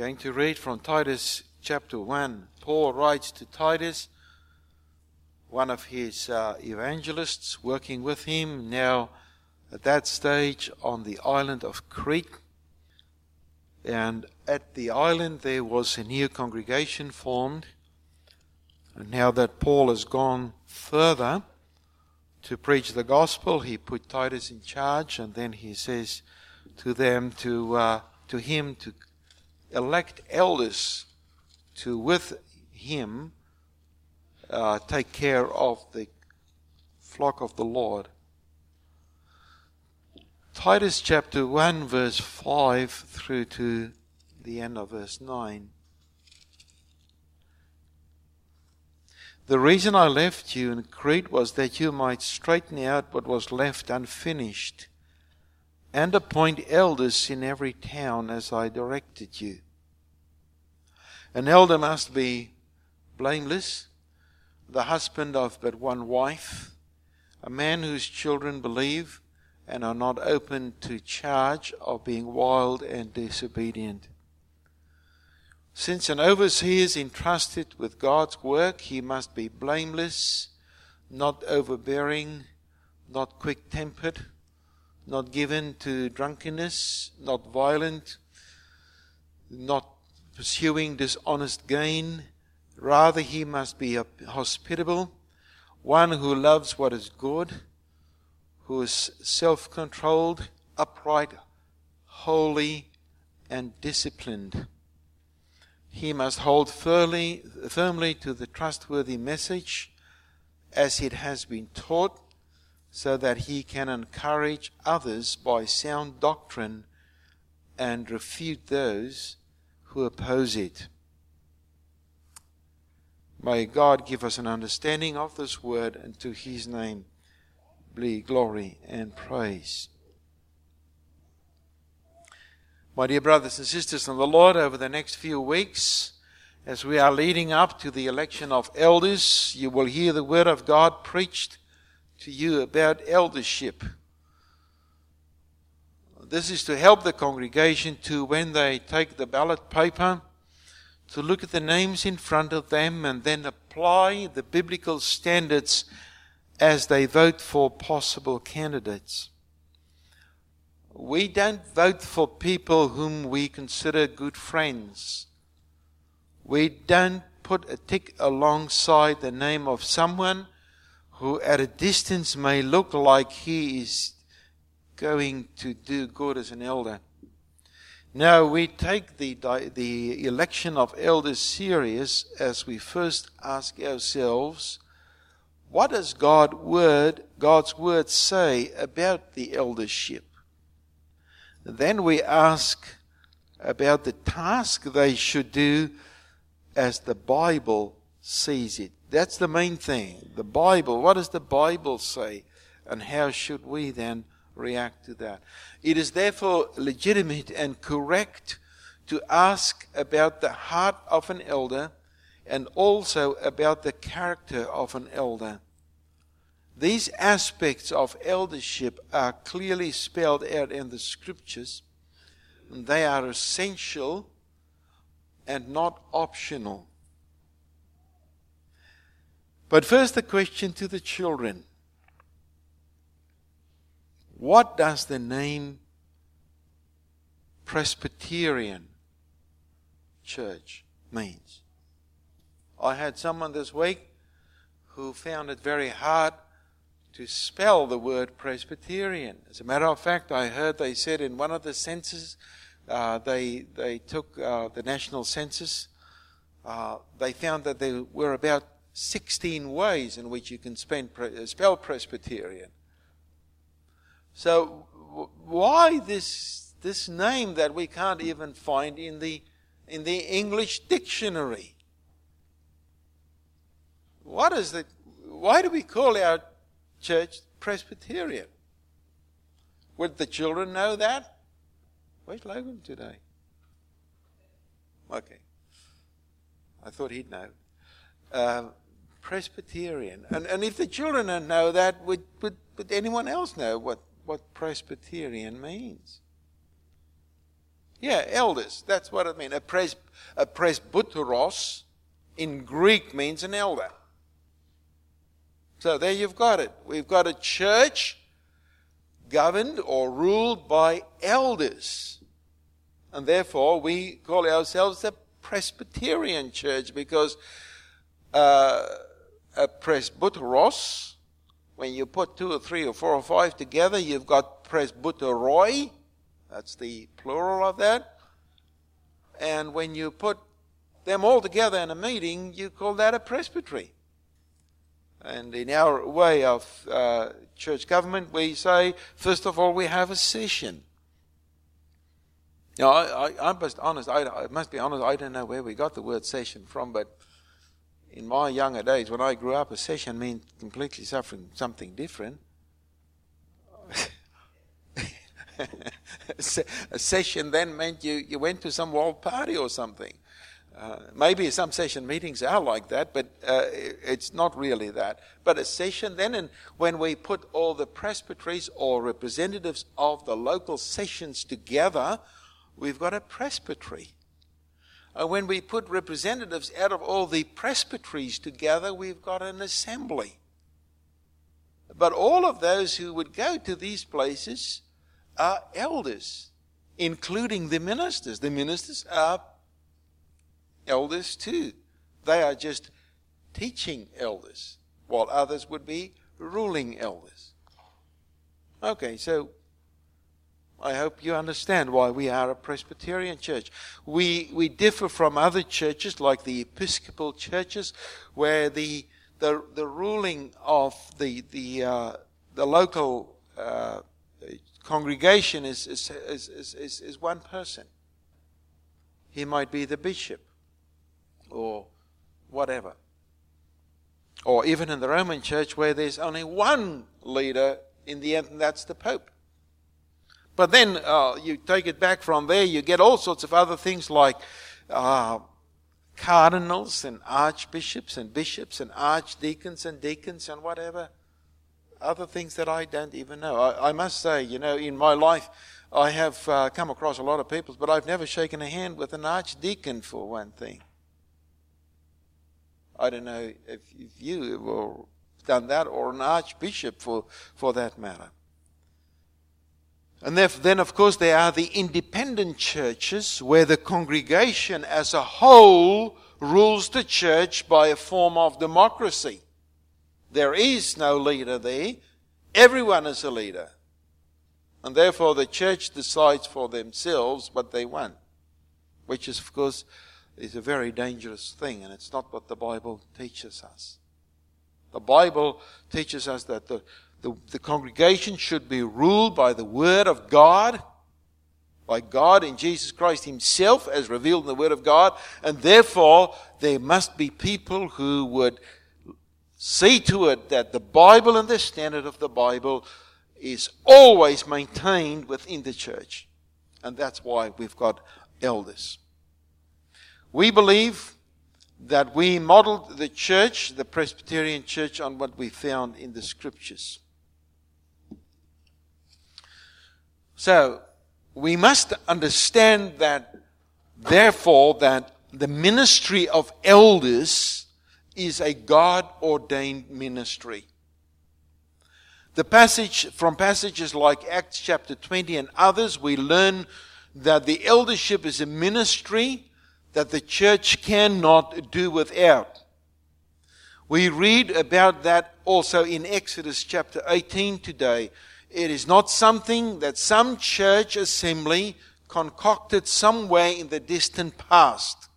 going to read from Titus chapter 1. Paul writes to Titus, one of his uh, evangelists working with him, now at that stage on the island of Crete. And at the island there was a new congregation formed. And now that Paul has gone further to preach the gospel, he put Titus in charge, and then he says to them to uh, to him to elect elders to with him uh, take care of the flock of the Lord. Titus chapter 1, verse 5 through to the end of verse 9. The reason I left you in Crete was that you might straighten out what was left unfinished and appoint elders in every town as I directed you. An elder must be blameless, the husband of but one wife, a man whose children believe and are not open to charge of being wild and disobedient. Since an overseer is entrusted with God's work, he must be blameless, not overbearing, not quick tempered, not given to drunkenness, not violent, not pursuing dishonest gain. Rather, he must be hospitable, one who loves what is good who is self controlled, upright, holy, and disciplined. He must hold firmly, firmly to the trustworthy message as it has been taught, so that he can encourage others by sound doctrine and refute those who oppose it. May God give us an understanding of this word and to his name be glory and praise. My dear brothers and sisters in the Lord, over the next few weeks, as we are leading up to the election of elders, you will hear the word of God preached to you about eldership. This is to help the congregation to, when they take the ballot paper, to look at the names in front of them and then apply the biblical standards as they vote for possible candidates. We don't vote for people whom we consider good friends. We don't put a tick alongside the name of someone who at a distance may look like he is going to do good as an elder. Now we take the, the election of elders serious as we first ask ourselves, what does God word, God's word say about the eldership? Then we ask about the task they should do as the Bible sees it. That's the main thing. The Bible. What does the Bible say? And how should we then react to that? It is therefore legitimate and correct to ask about the heart of an elder and also about the character of an elder. These aspects of eldership are clearly spelled out in the scriptures. And they are essential and not optional. But first, the question to the children What does the name Presbyterian Church means? I had someone this week who found it very hard to spell the word Presbyterian. As a matter of fact, I heard they said in one of the censuses, uh, they, they took uh, the national census, uh, they found that there were about 16 ways in which you can spend, uh, spell Presbyterian. So, why this, this name that we can't even find in the, in the English dictionary? What is the, why do we call our church Presbyterian? Would the children know that? Where's Logan today? Okay. I thought he'd know. Uh, Presbyterian. And, and if the children don't know that, would, would, would anyone else know what, what Presbyterian means? Yeah, elders. That's what it means. A, pres- a presbyteros in Greek means an elder. So there you've got it. We've got a church governed or ruled by elders. And therefore, we call ourselves a Presbyterian church because uh, a presbyteros, when you put two or three or four or five together, you've got presbyteroi. That's the plural of that. And when you put them all together in a meeting, you call that a presbytery. And in our way of uh, church government, we say, first of all, we have a session. Now, I, I, I honest, I, I, must be honest, I don't know where we got the word session from, but in my younger days, when I grew up, a session meant completely suffering something different. a session then meant you, you went to some world party or something. Uh, maybe some session meetings are like that, but uh, it's not really that. But a session then, and when we put all the presbyteries or representatives of the local sessions together, we've got a presbytery. Uh, when we put representatives out of all the presbyteries together, we've got an assembly. But all of those who would go to these places are elders, including the ministers. The ministers are elders too. They are just teaching elders, while others would be ruling elders. Okay, so I hope you understand why we are a Presbyterian church. We, we differ from other churches like the Episcopal churches where the, the, the ruling of the, the, uh, the local uh, congregation is, is, is, is, is one person. He might be the bishop or whatever. Or even in the Roman church where there's only one leader in the end, and that's the Pope. But then uh, you take it back from there, you get all sorts of other things like uh, cardinals and archbishops and bishops and archdeacons and deacons and whatever. Other things that I don't even know. I, I must say, you know, in my life, I have uh, come across a lot of people, but I've never shaken a hand with an archdeacon for one thing. I don't know if, if you have done that or an archbishop for, for that matter. And then, of course, there are the independent churches where the congregation as a whole rules the church by a form of democracy. There is no leader there. Everyone is a leader. And therefore the church decides for themselves what they want. Which is, of course, is a very dangerous thing, and it's not what the Bible teaches us. The Bible teaches us that the, the, the, congregation should be ruled by the Word of God, by God in Jesus Christ Himself, as revealed in the Word of God, and therefore there must be people who would see to it that the Bible and the standard of the Bible is always maintained within the church. And that's why we've got elders. We believe that we modeled the church, the Presbyterian church, on what we found in the scriptures. So, we must understand that, therefore, that the ministry of elders is a God ordained ministry. The passage, from passages like Acts chapter 20 and others, we learn that the eldership is a ministry that the church cannot do without. We read about that also in Exodus chapter 18 today. It is not something that some church assembly concocted somewhere in the distant past.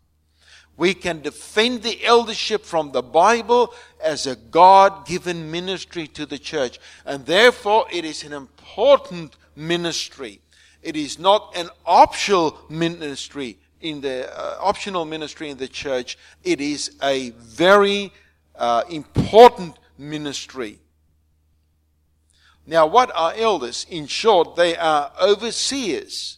We can defend the eldership from the Bible as a God given ministry to the church. And therefore, it is an important ministry. It is not an optional ministry in the uh, optional ministry in the church, it is a very uh, important ministry. Now, what are elders? In short, they are overseers.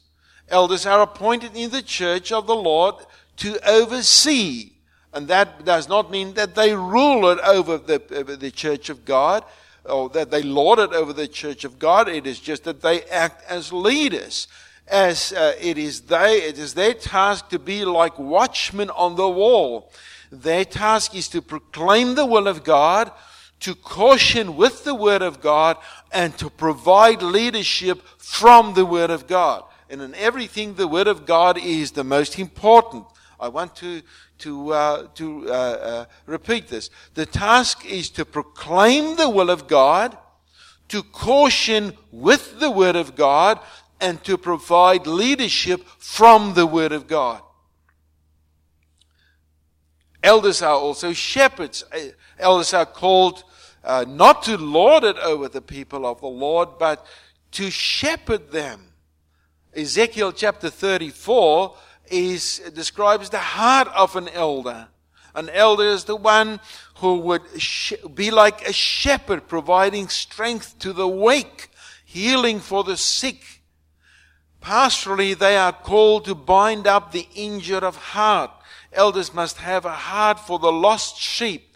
Elders are appointed in the church of the Lord to oversee. And that does not mean that they rule it over the, over the church of God or that they lord it over the church of God. It is just that they act as leaders as uh, it is they, it is their task to be like watchmen on the wall. Their task is to proclaim the will of God, to caution with the word of God, and to provide leadership from the word of God. And in everything, the word of God is the most important. I want to to uh, to uh, uh, repeat this. The task is to proclaim the will of God, to caution with the word of God, and to provide leadership from the Word of God. Elders are also shepherds. Uh, elders are called uh, not to lord it over the people of the Lord, but to shepherd them. Ezekiel chapter 34 is, describes the heart of an elder. An elder is the one who would sh- be like a shepherd, providing strength to the weak, healing for the sick, Pastorally, they are called to bind up the injured of heart. Elders must have a heart for the lost sheep,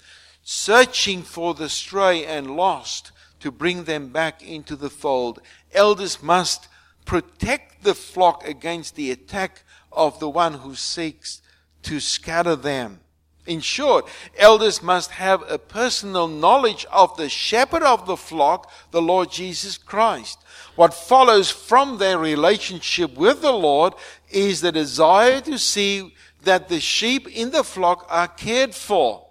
searching for the stray and lost to bring them back into the fold. Elders must protect the flock against the attack of the one who seeks to scatter them. In short, elders must have a personal knowledge of the shepherd of the flock, the Lord Jesus Christ. What follows from their relationship with the Lord is the desire to see that the sheep in the flock are cared for.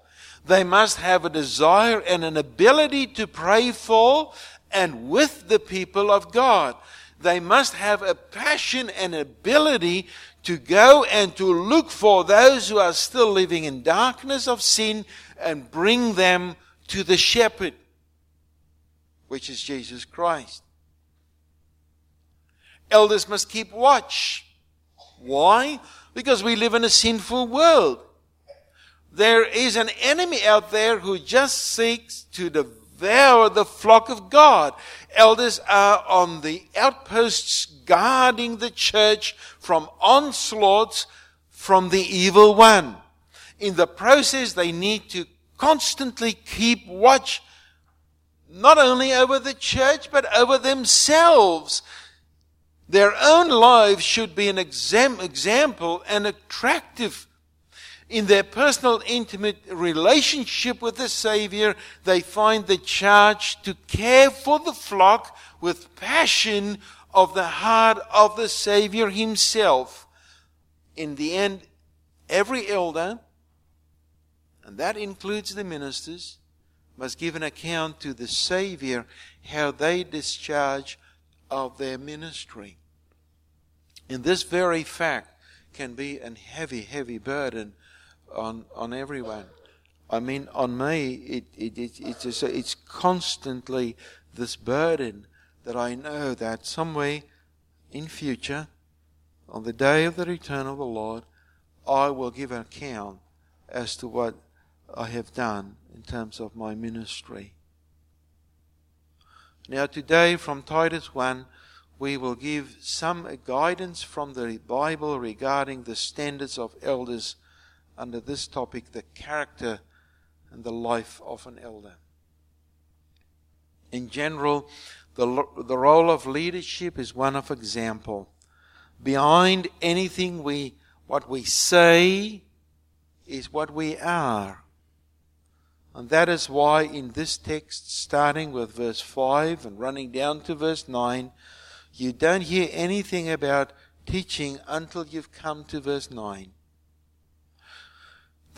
They must have a desire and an ability to pray for and with the people of God. They must have a passion and ability to go and to look for those who are still living in darkness of sin and bring them to the shepherd, which is Jesus Christ. Elders must keep watch. Why? Because we live in a sinful world. There is an enemy out there who just seeks to devour the flock of God. Elders are on the outposts guarding the church from onslaughts from the evil one. In the process, they need to constantly keep watch not only over the church, but over themselves their own lives should be an exam- example and attractive. In their personal, intimate relationship with the Savior, they find the charge to care for the flock with passion of the heart of the Savior Himself. In the end, every elder, and that includes the ministers, must give an account to the Savior how they discharge of their ministry. And this very fact can be a heavy, heavy burden on, on everyone. I mean, on me, it, it, it, it's, just, it's constantly this burden that I know that somewhere in future, on the day of the return of the Lord, I will give an account as to what I have done in terms of my ministry. Now, today from Titus 1, we will give some guidance from the Bible regarding the standards of elders under this topic the character and the life of an elder. In general, the, the role of leadership is one of example. Behind anything we, what we say is what we are. And that is why in this text, starting with verse 5 and running down to verse 9, you don't hear anything about teaching until you've come to verse 9.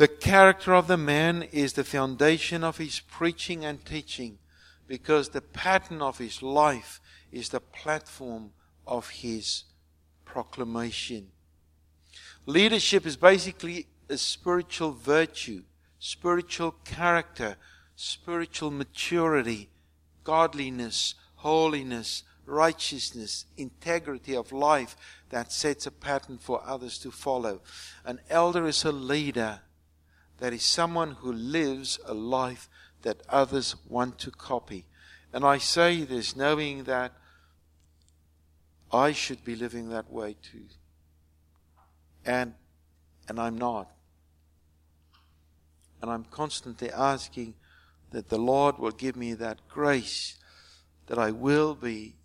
The character of the man is the foundation of his preaching and teaching because the pattern of his life is the platform of his proclamation. Leadership is basically a spiritual virtue spiritual character, spiritual maturity, godliness, holiness, righteousness, integrity of life that sets a pattern for others to follow. An elder is a leader that is someone who lives a life that others want to copy. And I say this knowing that I should be living that way too. And and I'm not. And I'm constantly asking that the Lord will give me that grace that I will be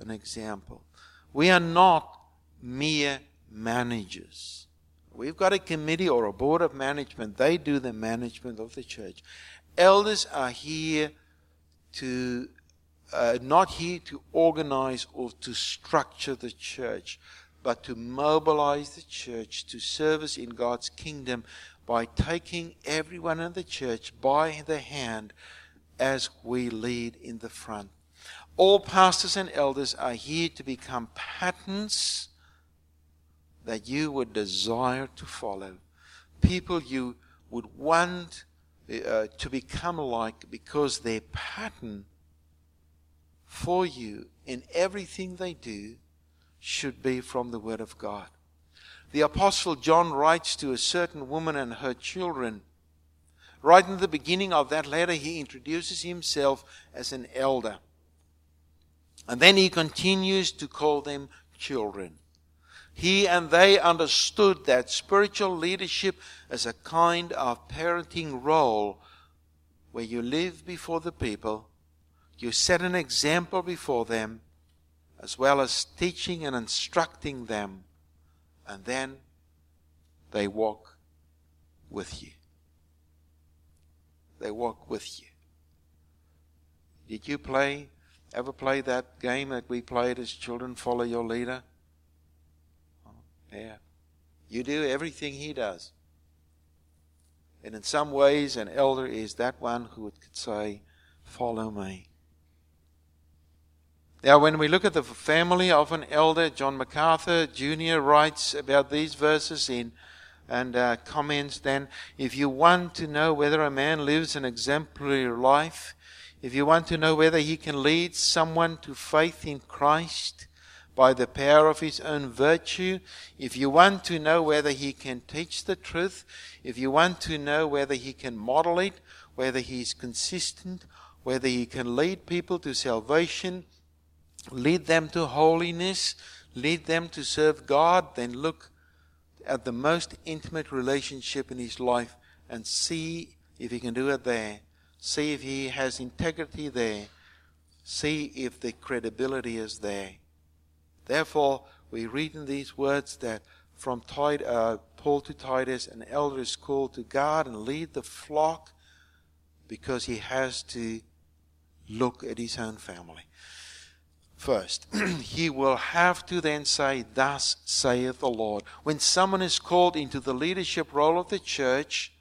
an example. We are not mere managers. We've got a committee or a board of management. They do the management of the church. Elders are here to, uh, not here to organize or to structure the church, but to mobilize the church to service in God's kingdom by taking everyone in the church by the hand as we lead in the front. All pastors and elders are here to become patterns that you would desire to follow. People you would want uh, to become like because their pattern for you in everything they do should be from the Word of God. The Apostle John writes to a certain woman and her children. Right in the beginning of that letter, he introduces himself as an elder. And then he continues to call them children. He and they understood that spiritual leadership as a kind of parenting role where you live before the people, you set an example before them, as well as teaching and instructing them, and then they walk with you. They walk with you. Did you play, ever play that game that we played as children, Follow Your Leader? Yeah. You do everything he does. And in some ways, an elder is that one who could say, Follow me. Now, when we look at the family of an elder, John MacArthur Jr. writes about these verses in and uh, comments then if you want to know whether a man lives an exemplary life, if you want to know whether he can lead someone to faith in Christ by the power of his own virtue, if you want to know whether he can teach the truth, if you want to know whether he can model it, whether he is consistent, whether he can lead people to salvation, lead them to holiness, lead them to serve God, then look at the most intimate relationship in his life and see if he can do it there. See if he has integrity there. See if the credibility is there. Therefore, we read in these words that from uh, Paul to Titus, an elder is called to guard and lead the flock because he has to look at his own family first. he will have to then say, Thus saith the Lord. When someone is called into the leadership role of the church,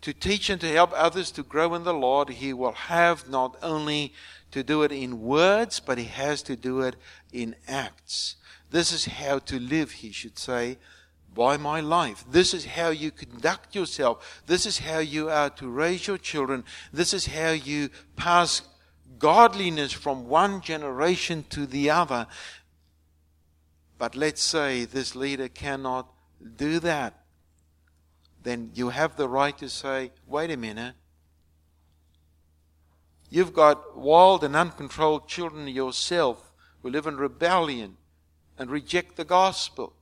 to teach and to help others to grow in the Lord, he will have not only to do it in words, but he has to do it in acts. This is how to live, he should say, by my life. This is how you conduct yourself. This is how you are to raise your children. This is how you pass godliness from one generation to the other. But let's say this leader cannot do that. Then you have the right to say, wait a minute. You've got wild and uncontrolled children yourself who live in rebellion and reject the gospel.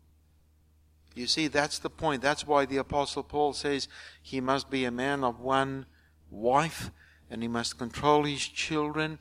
You see, that's the point. That's why the Apostle Paul says he must be a man of one wife and he must control his children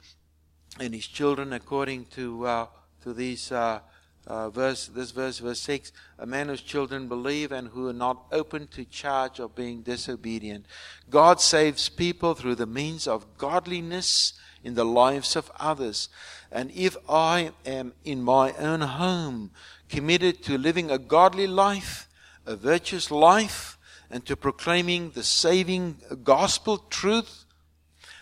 and his children according to uh, to these uh, uh, verse this verse verse six a man whose children believe and who are not open to charge of being disobedient. God saves people through the means of godliness in the lives of others. And if i am in my own home committed to living a godly life a virtuous life and to proclaiming the saving gospel truth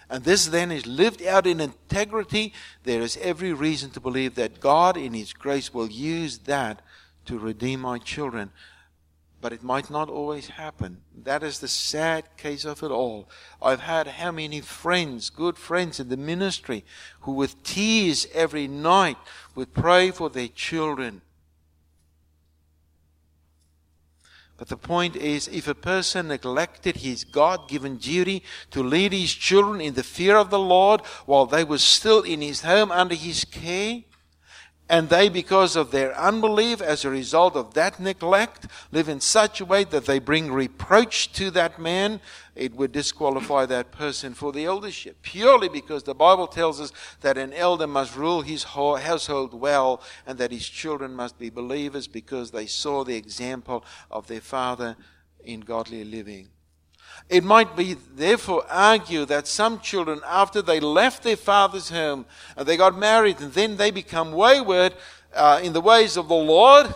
and this then is lived out in integrity, there is every reason to believe that God, in His grace, will use that to redeem my children. But it might not always happen. That is the sad case of it all. I've had how many friends, good friends in the ministry, who with tears every night would pray for their children But the point is, if a person neglected his God given duty to lead his children in the fear of the Lord while they were still in his home under his care, And they, because of their unbelief, as a result of that neglect, live in such a way that they bring reproach to that man, it would disqualify that person for the eldership. Purely because the Bible tells us that an elder must rule his household well and that his children must be believers because they saw the example of their father in godly living. It might be therefore argue that some children, after they left their father's home and they got married and then they become wayward uh, in the ways of the Lord,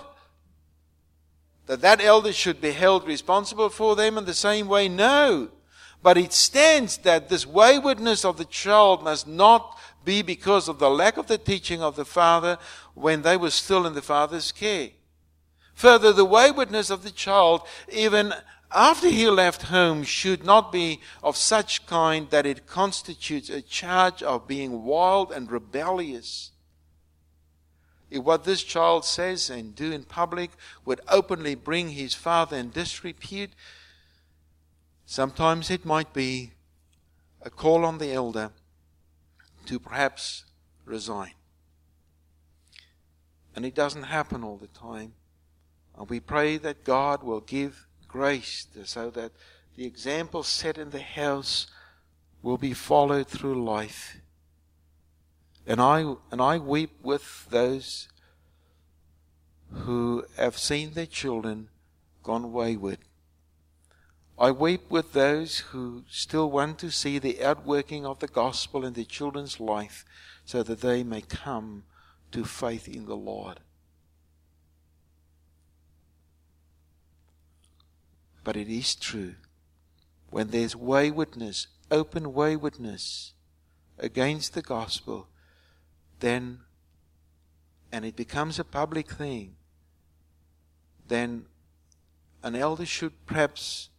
that that elder should be held responsible for them in the same way? No. But it stands that this waywardness of the child must not be because of the lack of the teaching of the father when they were still in the father's care. Further, the waywardness of the child, even after he left home should not be of such kind that it constitutes a charge of being wild and rebellious. If what this child says and do in public would openly bring his father in disrepute, sometimes it might be a call on the elder to perhaps resign. And it doesn't happen all the time. And we pray that God will give grace so that the example set in the house will be followed through life. And I, and I weep with those who have seen their children gone wayward. I weep with those who still want to see the outworking of the gospel in their children's life so that they may come to faith in the Lord. But it is true. When there's waywardness, open waywardness against the gospel, then, and it becomes a public thing, then an elder should perhaps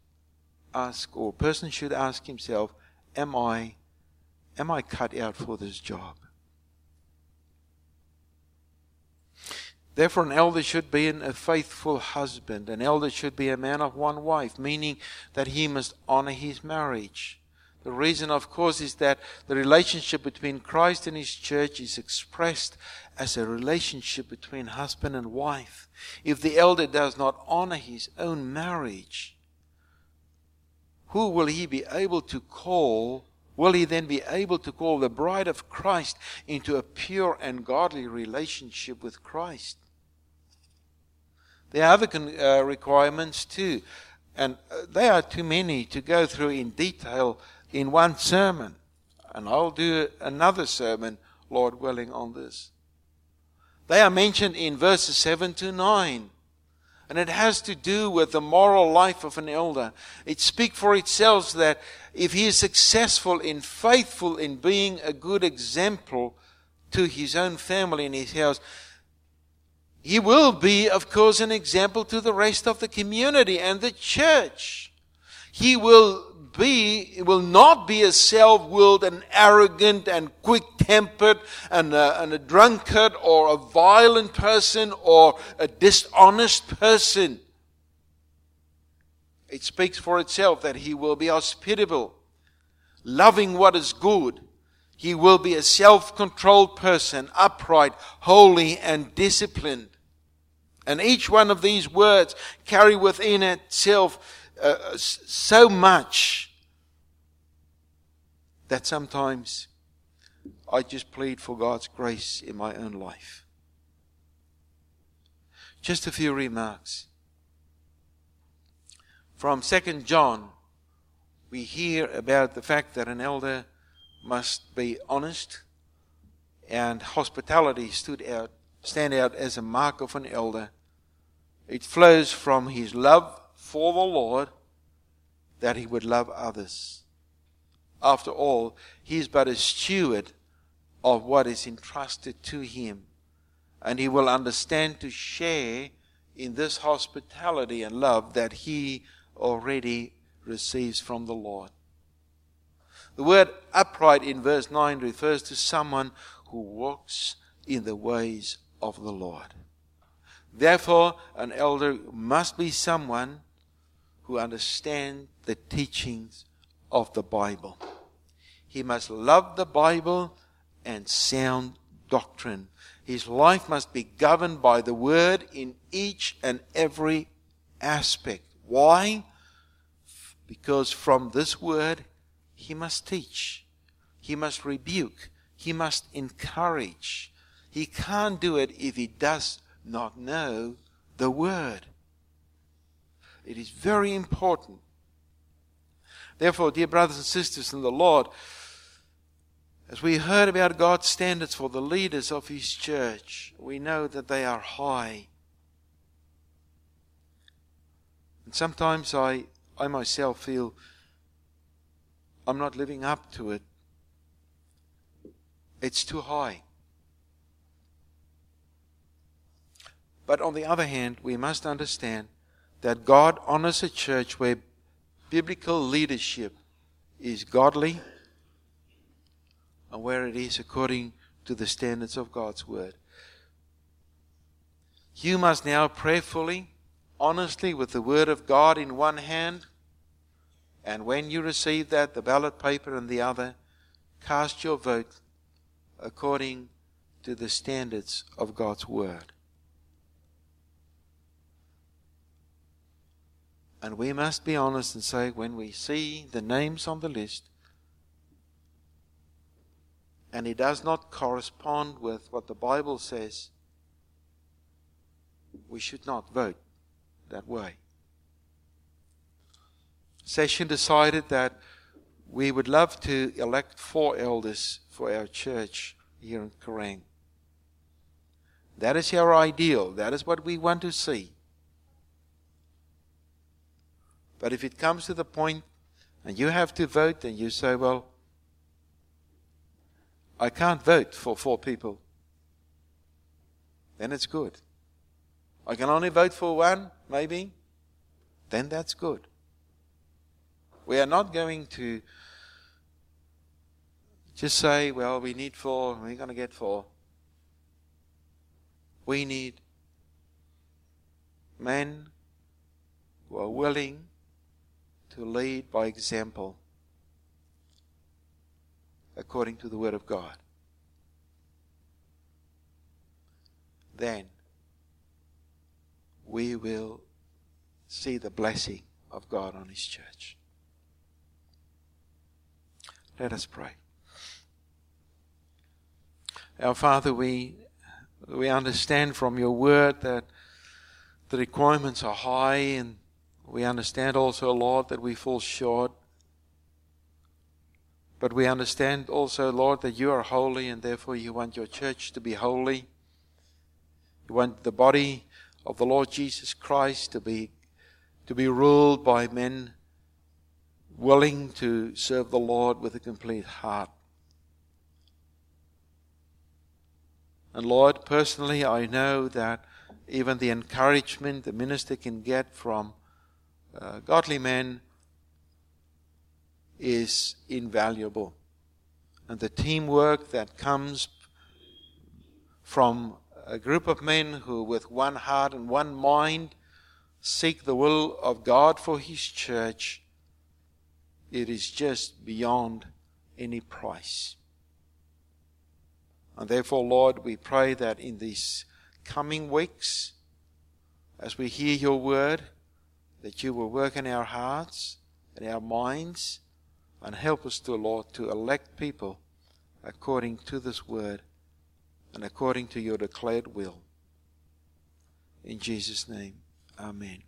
ask, or a person should ask himself, am I, am I cut out for this job? Therefore, an elder should be a faithful husband. An elder should be a man of one wife, meaning that he must honor his marriage. The reason, of course, is that the relationship between Christ and his church is expressed as a relationship between husband and wife. If the elder does not honor his own marriage, who will he be able to call? Will he then be able to call the bride of Christ into a pure and godly relationship with Christ? There are other uh, requirements too, and uh, they are too many to go through in detail in one sermon. And I'll do another sermon, Lord willing, on this. They are mentioned in verses 7 to 9. And it has to do with the moral life of an elder. It speaks for itself that if he is successful and faithful in being a good example to his own family and his house, he will be, of course, an example to the rest of the community and the church. He will be, will not be a self-willed and arrogant and quick-tempered and a, and a drunkard or a violent person or a dishonest person. It speaks for itself that he will be hospitable, loving what is good. He will be a self-controlled person, upright, holy, and disciplined. And each one of these words carry within itself uh, so much that sometimes I just plead for God's grace in my own life. Just a few remarks. From 2 John, we hear about the fact that an elder must be honest and hospitality stood out, stand out as a mark of an elder it flows from his love for the Lord that he would love others. After all, he is but a steward of what is entrusted to him. And he will understand to share in this hospitality and love that he already receives from the Lord. The word upright in verse 9 refers to someone who walks in the ways of the Lord. Therefore, an elder must be someone who understands the teachings of the Bible. He must love the Bible and sound doctrine. His life must be governed by the Word in each and every aspect. Why? Because from this Word, he must teach, he must rebuke, he must encourage. He can't do it if he does not know the Word. It is very important. Therefore, dear brothers and sisters in the Lord, as we heard about God's standards for the leaders of His church, we know that they are high. And sometimes I, I myself feel I'm not living up to it. It's too high. But on the other hand, we must understand that God honors a church where biblical leadership is godly and where it is according to the standards of God's Word. You must now prayerfully, honestly, with the Word of God in one hand, and when you receive that, the ballot paper in the other, cast your vote according to the standards of God's Word. And we must be honest and say, when we see the names on the list, and it does not correspond with what the Bible says, we should not vote that way. Session decided that we would love to elect four elders for our church here in Kerang. That is our ideal. That is what we want to see. But if it comes to the point and you have to vote and you say, well, I can't vote for four people, then it's good. I can only vote for one, maybe, then that's good. We are not going to just say, well, we need four, we're going to get four. We need men who are willing to lead by example according to the Word of God. Then we will see the blessing of God on His church. Let us pray. Our Father, we, we understand from your word that the requirements are high and we understand also, Lord, that we fall short. But we understand also, Lord, that you are holy and therefore you want your church to be holy. You want the body of the Lord Jesus Christ to be, to be ruled by men willing to serve the Lord with a complete heart. And Lord, personally, I know that even the encouragement the minister can get from uh, godly men is invaluable. And the teamwork that comes from a group of men who, with one heart and one mind, seek the will of God for His church, it is just beyond any price. And therefore, Lord, we pray that in these coming weeks, as we hear your word, that you will work in our hearts and our minds and help us to, Lord, to elect people according to this word and according to your declared will. In Jesus' name, Amen.